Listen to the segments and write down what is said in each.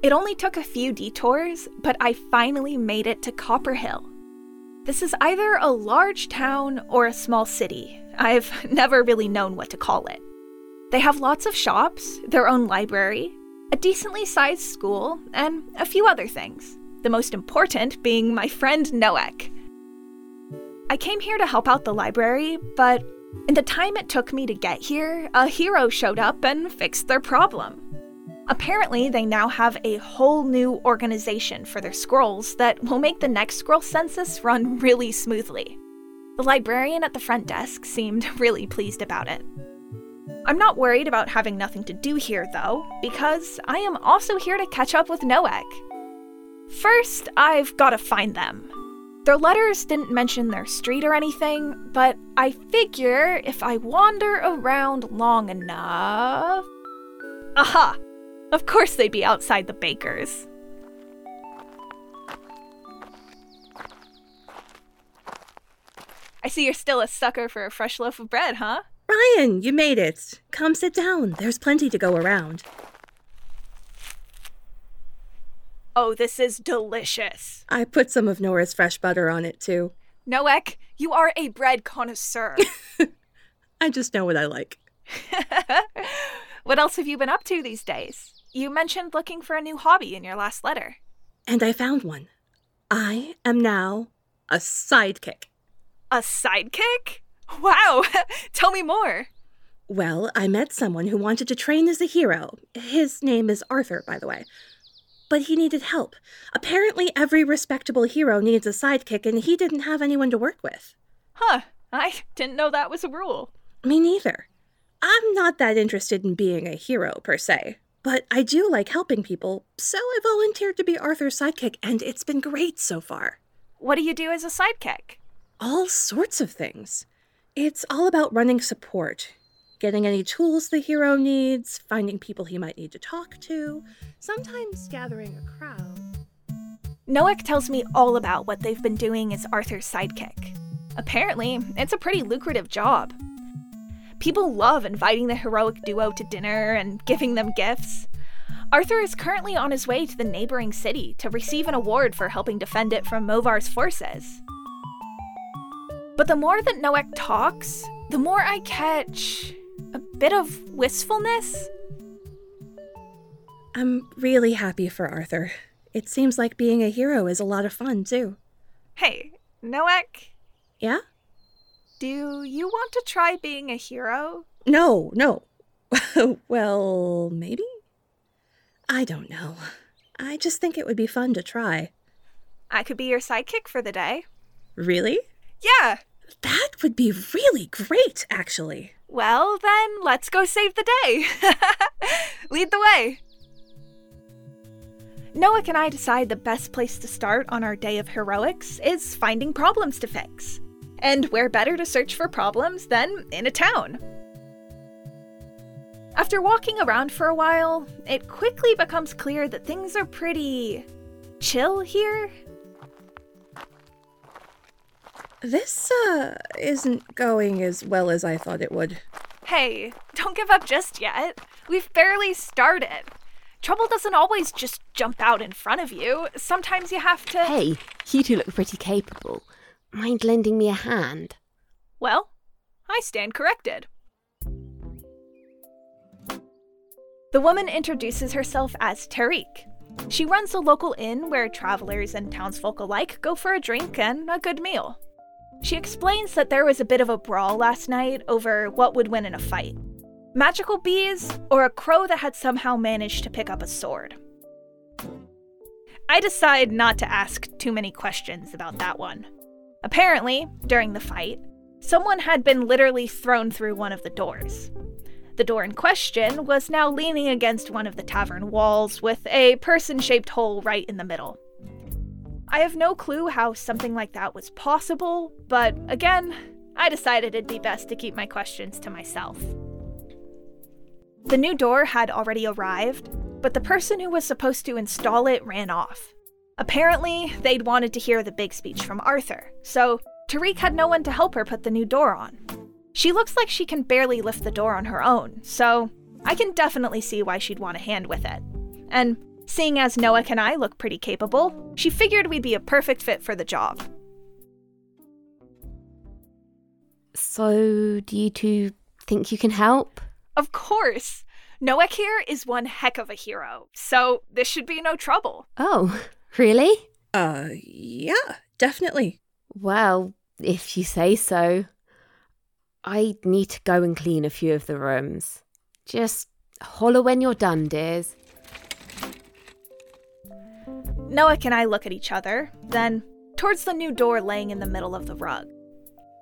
It only took a few detours, but I finally made it to Copperhill. This is either a large town or a small city. I've never really known what to call it. They have lots of shops, their own library, a decently sized school, and a few other things. The most important being my friend Noek. I came here to help out the library, but in the time it took me to get here, a hero showed up and fixed their problem. Apparently, they now have a whole new organization for their scrolls that will make the next scroll census run really smoothly. The librarian at the front desk seemed really pleased about it. I'm not worried about having nothing to do here, though, because I am also here to catch up with Noek. First, I've got to find them. Their letters didn't mention their street or anything, but I figure if I wander around long enough. Aha! Of course they'd be outside the baker's. I see you're still a sucker for a fresh loaf of bread, huh? Ryan, you made it. Come sit down. There's plenty to go around. Oh, this is delicious. I put some of Nora's fresh butter on it, too. Noek, you are a bread connoisseur. I just know what I like. what else have you been up to these days? You mentioned looking for a new hobby in your last letter. And I found one. I am now a sidekick. A sidekick? Wow! Tell me more. Well, I met someone who wanted to train as a hero. His name is Arthur, by the way. But he needed help. Apparently, every respectable hero needs a sidekick, and he didn't have anyone to work with. Huh. I didn't know that was a rule. Me neither. I'm not that interested in being a hero, per se. But I do like helping people, so I volunteered to be Arthur's sidekick, and it's been great so far. What do you do as a sidekick? All sorts of things. It's all about running support, getting any tools the hero needs, finding people he might need to talk to, sometimes gathering a crowd. Noek tells me all about what they've been doing as Arthur's sidekick. Apparently, it's a pretty lucrative job. People love inviting the heroic duo to dinner and giving them gifts. Arthur is currently on his way to the neighboring city to receive an award for helping defend it from Movar's forces. But the more that Noek talks, the more I catch a bit of wistfulness. I'm really happy for Arthur. It seems like being a hero is a lot of fun, too. Hey, Noek? Yeah? Do you want to try being a hero? No, no. well, maybe? I don't know. I just think it would be fun to try. I could be your sidekick for the day. Really? Yeah. That would be really great, actually. Well, then, let's go save the day. Lead the way. Noek and I decide the best place to start on our day of heroics is finding problems to fix. And where better to search for problems than in a town? After walking around for a while, it quickly becomes clear that things are pretty chill here. This, uh, isn't going as well as I thought it would. Hey, don't give up just yet. We've barely started. Trouble doesn't always just jump out in front of you. Sometimes you have to. Hey, you two look pretty capable. Mind lending me a hand? Well, I stand corrected. The woman introduces herself as Tariq. She runs a local inn where travelers and townsfolk alike go for a drink and a good meal. She explains that there was a bit of a brawl last night over what would win in a fight magical bees or a crow that had somehow managed to pick up a sword. I decide not to ask too many questions about that one. Apparently, during the fight, someone had been literally thrown through one of the doors. The door in question was now leaning against one of the tavern walls with a person shaped hole right in the middle. I have no clue how something like that was possible, but again, I decided it'd be best to keep my questions to myself. The new door had already arrived, but the person who was supposed to install it ran off. Apparently, they'd wanted to hear the big speech from Arthur, so Tariq had no one to help her put the new door on. She looks like she can barely lift the door on her own, so I can definitely see why she'd want a hand with it. And seeing as Noek and I look pretty capable, she figured we'd be a perfect fit for the job. So, do you two think you can help? Of course! Noek here is one heck of a hero, so this should be no trouble. Oh, really? Uh, yeah, definitely. Well, if you say so. I need to go and clean a few of the rooms. Just holler when you're done, dears. Noek and I look at each other, then towards the new door laying in the middle of the rug.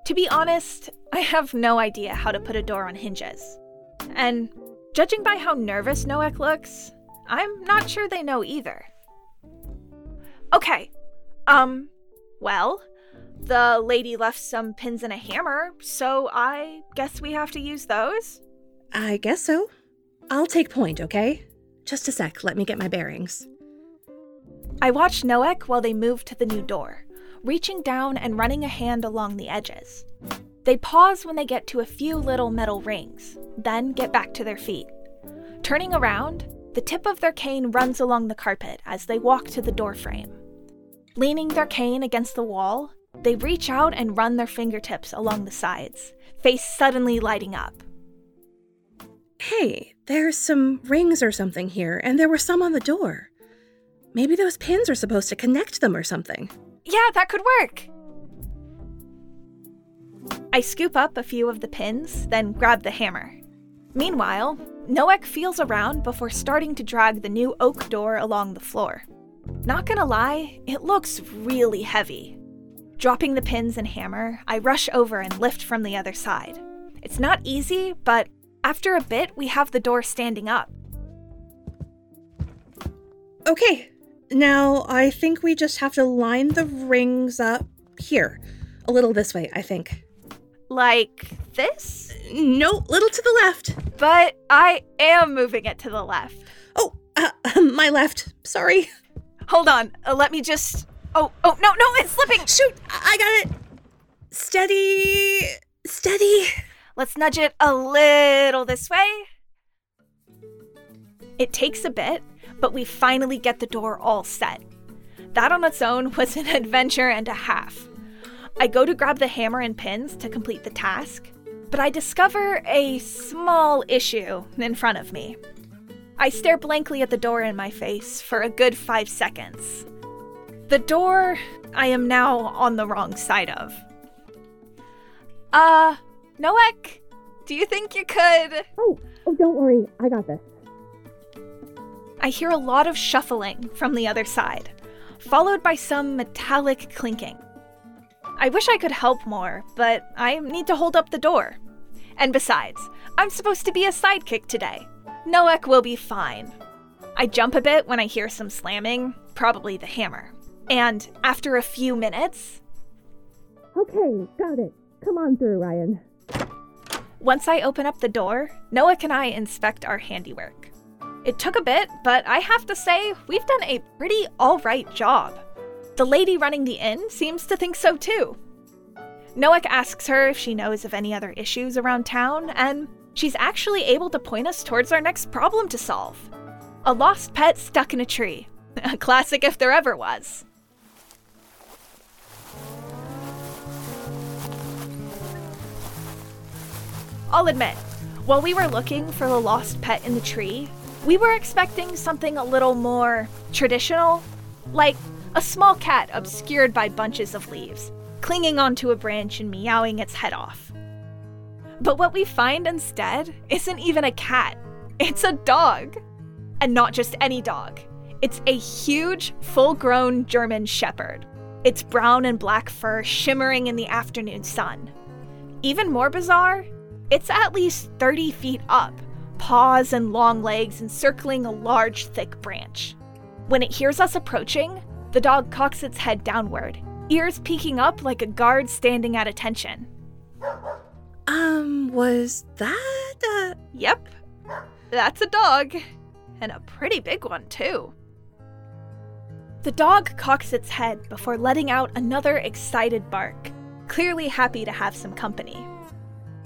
To be honest, I have no idea how to put a door on hinges. And judging by how nervous Noek looks, I'm not sure they know either. Okay, um, well, the lady left some pins and a hammer, so I guess we have to use those? I guess so. I'll take point, okay? Just a sec, let me get my bearings. I watch Noek while they move to the new door, reaching down and running a hand along the edges. They pause when they get to a few little metal rings, then get back to their feet. Turning around, the tip of their cane runs along the carpet as they walk to the doorframe. Leaning their cane against the wall, they reach out and run their fingertips along the sides, face suddenly lighting up. Hey, there's some rings or something here, and there were some on the door. Maybe those pins are supposed to connect them or something. Yeah, that could work. I scoop up a few of the pins, then grab the hammer. Meanwhile, Noek feels around before starting to drag the new oak door along the floor. Not gonna lie, it looks really heavy. Dropping the pins and hammer, I rush over and lift from the other side. It's not easy, but after a bit, we have the door standing up. Okay, now I think we just have to line the rings up here. A little this way, I think. Like this? No, little to the left. But I am moving it to the left. Oh, uh, my left. Sorry. Hold on. Uh, let me just. Oh, oh, no, no, it's slipping. Shoot, I got it. Steady. Steady. Let's nudge it a little this way. It takes a bit, but we finally get the door all set. That on its own was an adventure and a half. I go to grab the hammer and pins to complete the task, but I discover a small issue in front of me. I stare blankly at the door in my face for a good five seconds. The door I am now on the wrong side of. Uh, Noek, do you think you could? Oh, oh, don't worry, I got this. I hear a lot of shuffling from the other side, followed by some metallic clinking. I wish I could help more, but I need to hold up the door. And besides, I'm supposed to be a sidekick today. Noek will be fine. I jump a bit when I hear some slamming, probably the hammer. And after a few minutes. Okay, got it. Come on through, Ryan. Once I open up the door, Noek and I inspect our handiwork. It took a bit, but I have to say, we've done a pretty alright job. The lady running the inn seems to think so too. Noek asks her if she knows of any other issues around town, and she's actually able to point us towards our next problem to solve. A lost pet stuck in a tree. A classic if there ever was. I'll admit, while we were looking for the lost pet in the tree, we were expecting something a little more traditional, like a small cat obscured by bunches of leaves, clinging onto a branch and meowing its head off. But what we find instead isn't even a cat, it's a dog. And not just any dog, it's a huge, full grown German Shepherd. Its brown and black fur shimmering in the afternoon sun. Even more bizarre, it's at least 30 feet up, paws and long legs encircling a large, thick branch. When it hears us approaching, the dog cocks its head downward, ears peeking up like a guard standing at attention. Um, was that uh Yep, that's a dog. And a pretty big one, too. The dog cocks its head before letting out another excited bark, clearly happy to have some company.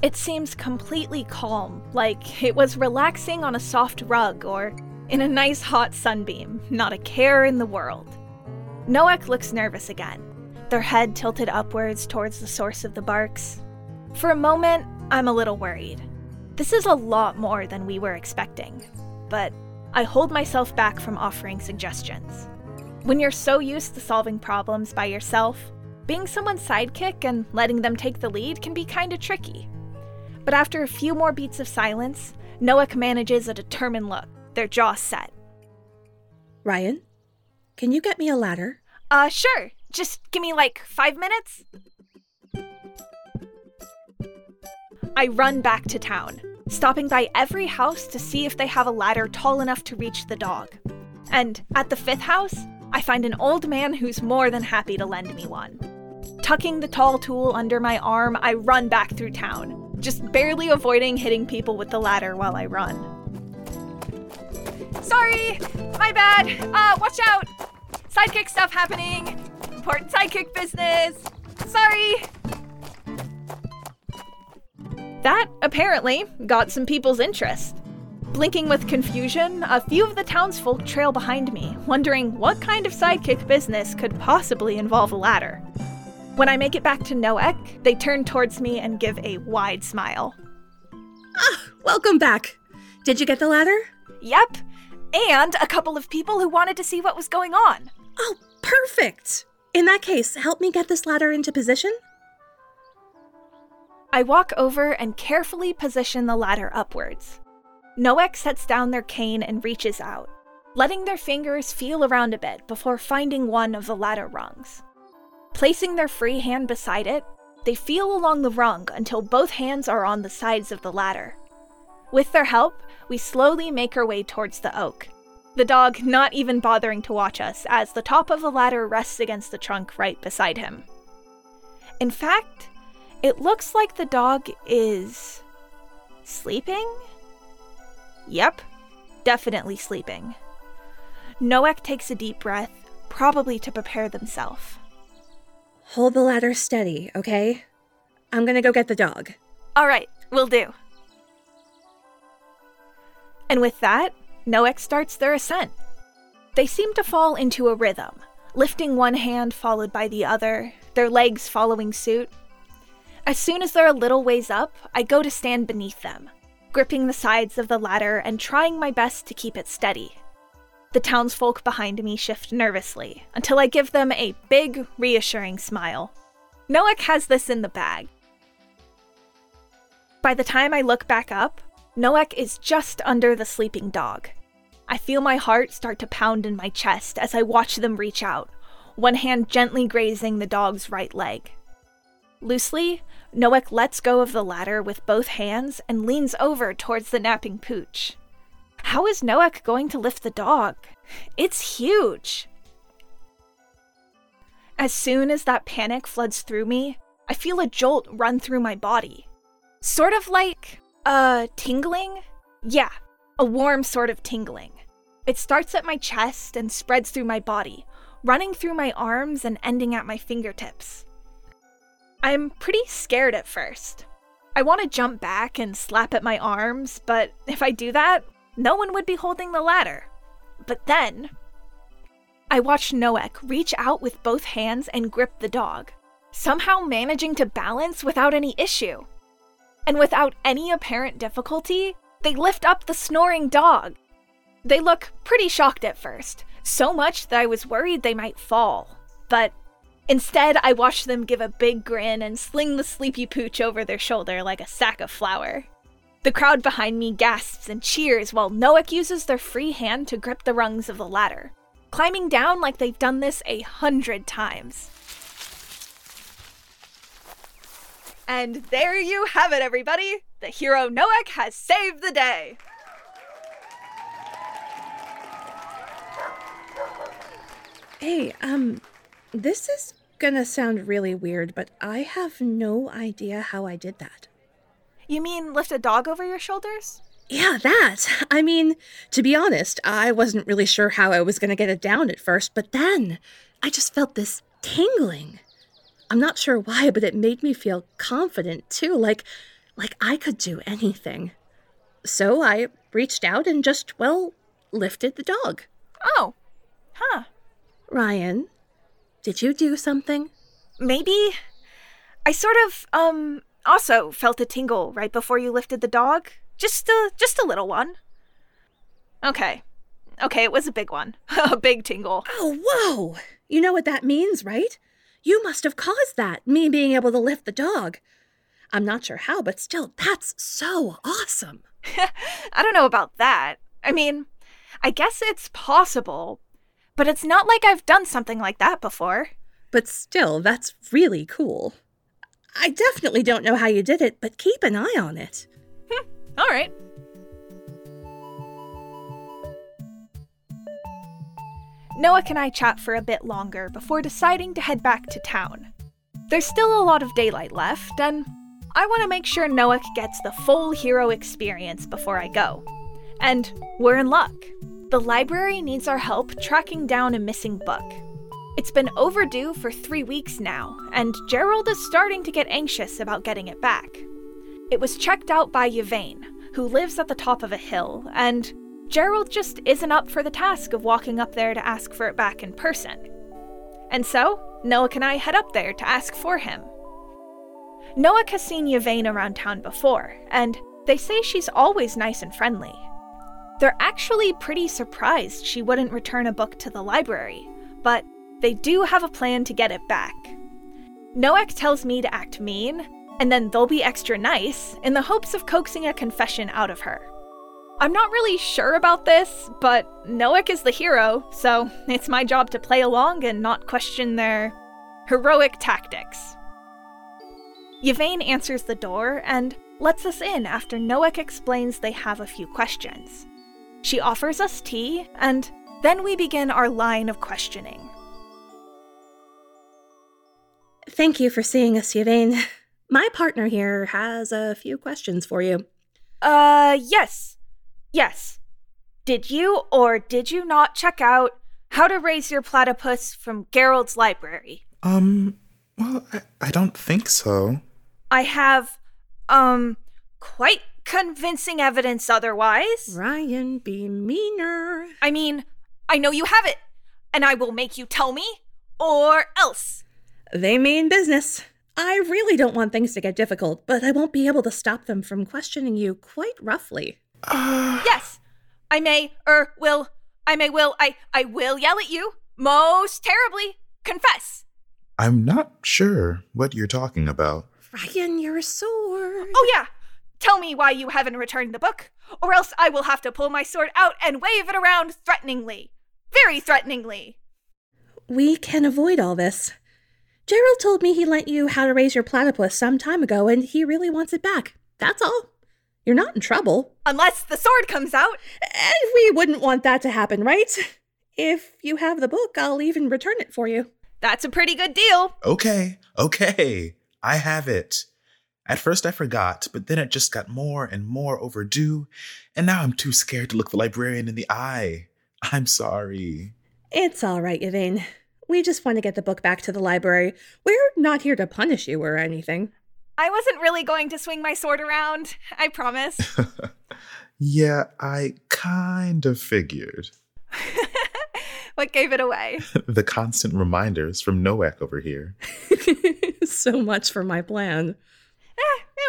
It seems completely calm, like it was relaxing on a soft rug or in a nice hot sunbeam, not a care in the world. Noek looks nervous again, their head tilted upwards towards the source of the barks. For a moment, I'm a little worried. This is a lot more than we were expecting, but I hold myself back from offering suggestions. When you're so used to solving problems by yourself, being someone's sidekick and letting them take the lead can be kinda tricky. But after a few more beats of silence, Noek manages a determined look, their jaws set. Ryan? Can you get me a ladder? Uh, sure. Just give me like five minutes. I run back to town, stopping by every house to see if they have a ladder tall enough to reach the dog. And at the fifth house, I find an old man who's more than happy to lend me one. Tucking the tall tool under my arm, I run back through town, just barely avoiding hitting people with the ladder while I run. Sorry, my bad. Uh, watch out. Sidekick stuff happening. Important sidekick business. Sorry. That apparently got some people's interest. Blinking with confusion, a few of the townsfolk trail behind me, wondering what kind of sidekick business could possibly involve a ladder. When I make it back to Noek, they turn towards me and give a wide smile. Ah, welcome back. Did you get the ladder? Yep, and a couple of people who wanted to see what was going on. Oh, perfect. In that case, help me get this ladder into position. I walk over and carefully position the ladder upwards. Noek sets down their cane and reaches out, letting their fingers feel around a bit before finding one of the ladder rungs. Placing their free hand beside it, they feel along the rung until both hands are on the sides of the ladder. With their help, we slowly make our way towards the oak, the dog not even bothering to watch us as the top of the ladder rests against the trunk right beside him. In fact, it looks like the dog is. sleeping? Yep, definitely sleeping. Noek takes a deep breath, probably to prepare themselves. Hold the ladder steady, okay? I'm gonna go get the dog. All right, will do. And with that, Noek starts their ascent. They seem to fall into a rhythm, lifting one hand followed by the other, their legs following suit. As soon as they're a little ways up, I go to stand beneath them, gripping the sides of the ladder and trying my best to keep it steady. The townsfolk behind me shift nervously until I give them a big, reassuring smile. Noek has this in the bag. By the time I look back up, Noek is just under the sleeping dog. I feel my heart start to pound in my chest as I watch them reach out, one hand gently grazing the dog's right leg. Loosely, Noek lets go of the ladder with both hands and leans over towards the napping pooch. How is Noek going to lift the dog? It's huge. As soon as that panic floods through me, I feel a jolt run through my body. Sort of like, uh, tingling? Yeah, a warm sort of tingling. It starts at my chest and spreads through my body, running through my arms and ending at my fingertips. I'm pretty scared at first. I want to jump back and slap at my arms, but if I do that, no one would be holding the ladder. But then, I watched Noek reach out with both hands and grip the dog, somehow managing to balance without any issue. And without any apparent difficulty, they lift up the snoring dog. They look pretty shocked at first, so much that I was worried they might fall. But instead, I watched them give a big grin and sling the sleepy pooch over their shoulder like a sack of flour. The crowd behind me gasps and cheers while Noek uses their free hand to grip the rungs of the ladder, climbing down like they've done this a hundred times. And there you have it, everybody! The hero Noek has saved the day! Hey, um, this is gonna sound really weird, but I have no idea how I did that. You mean lift a dog over your shoulders? Yeah, that. I mean, to be honest, I wasn't really sure how I was gonna get it down at first, but then I just felt this tingling. I'm not sure why, but it made me feel confident too, like like I could do anything. So I reached out and just, well, lifted the dog. Oh. Huh. Ryan, did you do something? Maybe. I sort of, um, also felt a tingle right before you lifted the dog. Just a, just a little one. Okay. Okay, it was a big one. a big tingle. Oh, whoa! You know what that means, right? You must have caused that, me being able to lift the dog. I'm not sure how, but still, that's so awesome. I don't know about that. I mean, I guess it's possible, but it's not like I've done something like that before. But still, that's really cool. I definitely don't know how you did it, but keep an eye on it. Hmm, all right. Noek and I chat for a bit longer before deciding to head back to town. There's still a lot of daylight left, and I want to make sure Noek gets the full hero experience before I go. And we're in luck. The library needs our help tracking down a missing book. It's been overdue for three weeks now, and Gerald is starting to get anxious about getting it back. It was checked out by Yvain, who lives at the top of a hill, and Gerald just isn't up for the task of walking up there to ask for it back in person. And so, Noek and I head up there to ask for him. Noek has seen Yvain around town before, and they say she's always nice and friendly. They're actually pretty surprised she wouldn't return a book to the library, but they do have a plan to get it back. Noek tells me to act mean, and then they'll be extra nice in the hopes of coaxing a confession out of her. I'm not really sure about this, but Noek is the hero, so it's my job to play along and not question their heroic tactics. Yvain answers the door and lets us in after Noek explains they have a few questions. She offers us tea, and then we begin our line of questioning. Thank you for seeing us, Yvain. My partner here has a few questions for you. Uh, yes. Yes. Did you or did you not check out How to Raise Your Platypus from Gerald's library? Um, well, I, I don't think so. I have, um, quite convincing evidence otherwise. Ryan, be meaner. I mean, I know you have it, and I will make you tell me, or else. They mean business. I really don't want things to get difficult, but I won't be able to stop them from questioning you quite roughly. Yes, I may, er, will, I may, will, I, I will yell at you, most terribly, confess. I'm not sure what you're talking about. Ryan, you're a sword. Oh, yeah. Tell me why you haven't returned the book, or else I will have to pull my sword out and wave it around threateningly. Very threateningly. We can avoid all this. Gerald told me he lent you How to Raise Your Platypus some time ago, and he really wants it back. That's all. You're not in trouble. Unless the sword comes out. And we wouldn't want that to happen, right? If you have the book, I'll even return it for you. That's a pretty good deal. Okay, okay. I have it. At first I forgot, but then it just got more and more overdue, and now I'm too scared to look the librarian in the eye. I'm sorry. It's all right, Yvain. We just want to get the book back to the library. We're not here to punish you or anything. I wasn't really going to swing my sword around, I promise. yeah, I kind of figured. what gave it away? the constant reminders from Noek over here. so much for my plan.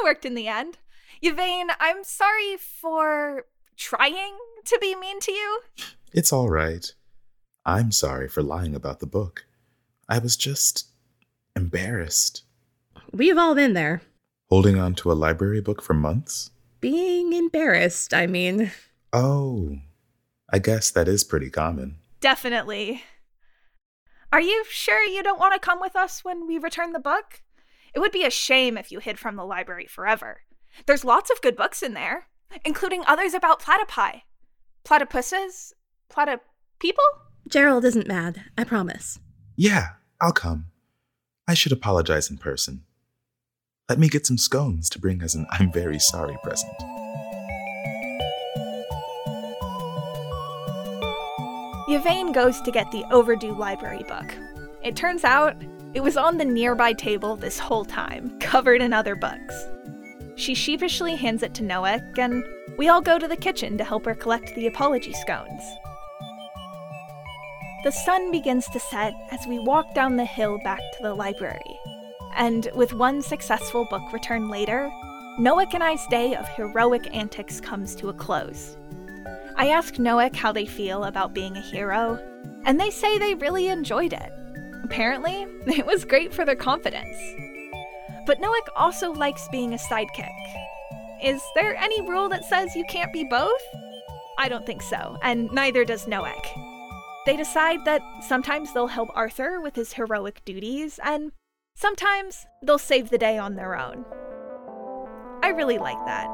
It worked in the end. Yvain, I'm sorry for trying to be mean to you. It's all right. I'm sorry for lying about the book. I was just embarrassed. We've all been there. Holding on to a library book for months? Being embarrassed, I mean. Oh, I guess that is pretty common. Definitely. Are you sure you don't want to come with us when we return the book? It would be a shame if you hid from the library forever. There's lots of good books in there, including others about platypi. Platypuses? Platypeople? Gerald isn't mad, I promise. Yeah, I'll come. I should apologize in person. Let me get some scones to bring as an I'm very sorry present. Yvain goes to get the overdue library book. It turns out it was on the nearby table this whole time, covered in other books. She sheepishly hands it to Noek, and we all go to the kitchen to help her collect the apology scones. The sun begins to set as we walk down the hill back to the library. And with one successful book return later, Noek and I's day of heroic antics comes to a close. I ask Noek how they feel about being a hero, and they say they really enjoyed it. Apparently, it was great for their confidence. But Noek also likes being a sidekick. Is there any rule that says you can't be both? I don't think so, and neither does Noek. They decide that sometimes they'll help Arthur with his heroic duties, and sometimes they'll save the day on their own. I really like that.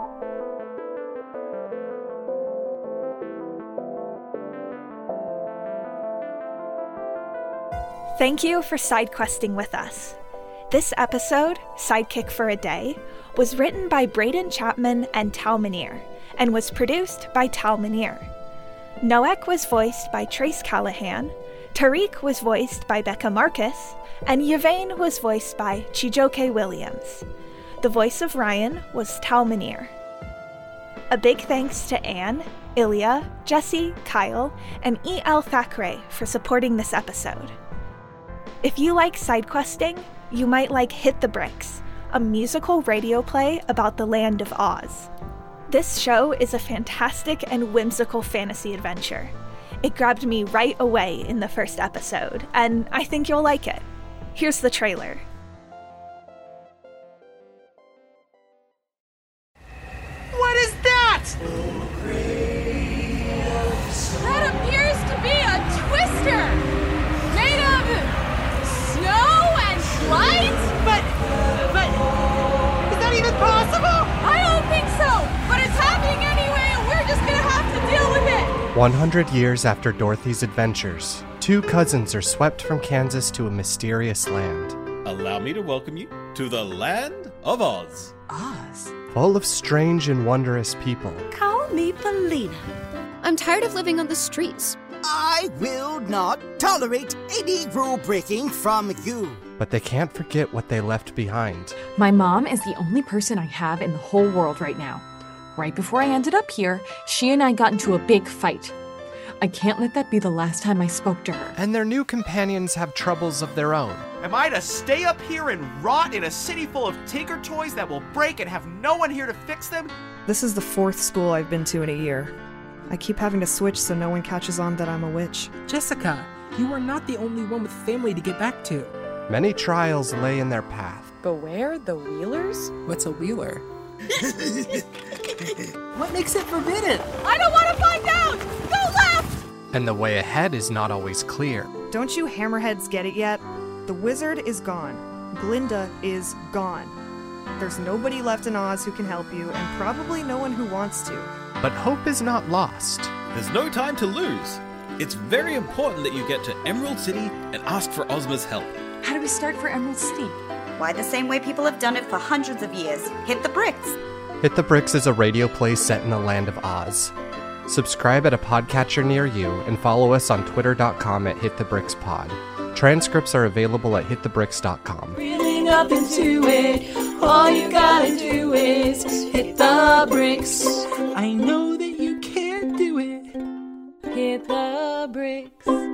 Thank you for side questing with us. This episode, Sidekick for a Day, was written by Braden Chapman and Tal Minear and was produced by Tal Minear. Noek was voiced by Trace Callahan, Tariq was voiced by Becca Marcus, and Yvain was voiced by Chijoke Williams. The voice of Ryan was Tal Minear. A big thanks to Anne, Ilya, Jesse, Kyle, and E.L. Thackeray for supporting this episode. If you like side questing, you might like Hit the Bricks, a musical radio play about the land of Oz. This show is a fantastic and whimsical fantasy adventure. It grabbed me right away in the first episode, and I think you'll like it. Here's the trailer. What is that? 100 years after Dorothy's adventures, two cousins are swept from Kansas to a mysterious land. Allow me to welcome you to the land of Oz. Oz? Full of strange and wondrous people. Call me Felina. I'm tired of living on the streets. I will not tolerate any rule breaking from you. But they can't forget what they left behind. My mom is the only person I have in the whole world right now. Right before I ended up here, she and I got into a big fight. I can't let that be the last time I spoke to her. And their new companions have troubles of their own. Am I to stay up here and rot in a city full of tinker toys that will break and have no one here to fix them? This is the fourth school I've been to in a year. I keep having to switch so no one catches on that I'm a witch. Jessica, you are not the only one with family to get back to. Many trials lay in their path. Beware the wheelers? What's a wheeler? what makes it forbidden? I don't want to find out! Go left! And the way ahead is not always clear. Don't you hammerheads get it yet? The wizard is gone. Glinda is gone. There's nobody left in Oz who can help you, and probably no one who wants to. But hope is not lost. There's no time to lose. It's very important that you get to Emerald City and ask for Ozma's help. How do we start for Emerald City? Why, the same way people have done it for hundreds of years hit the bricks. Hit the Bricks is a radio play set in the land of Oz. Subscribe at a podcatcher near you and follow us on twitter.com at hitthebrickspod. Transcripts are available at hitthebricks.com. Breathing up into it, all you gotta do is hit the bricks. I know that you can't do it. Hit the the bricks.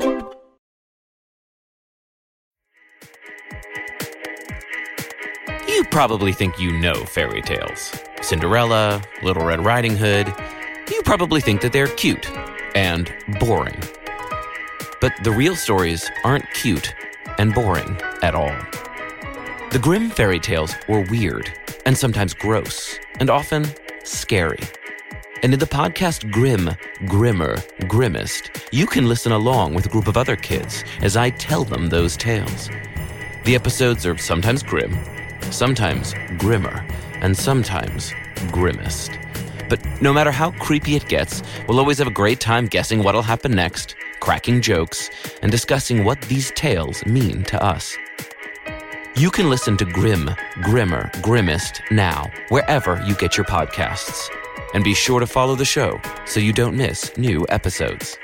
Probably think you know fairy tales Cinderella, Little Red Riding Hood. You probably think that they're cute and boring. But the real stories aren't cute and boring at all. The Grimm fairy tales were weird and sometimes gross and often scary. And in the podcast Grimm, Grimmer, Grimmest, you can listen along with a group of other kids as I tell them those tales. The episodes are sometimes grim, sometimes grimmer, and sometimes grimmest. But no matter how creepy it gets, we'll always have a great time guessing what'll happen next, cracking jokes, and discussing what these tales mean to us. You can listen to Grimm, Grimmer, Grimmest now, wherever you get your podcasts. And be sure to follow the show so you don't miss new episodes.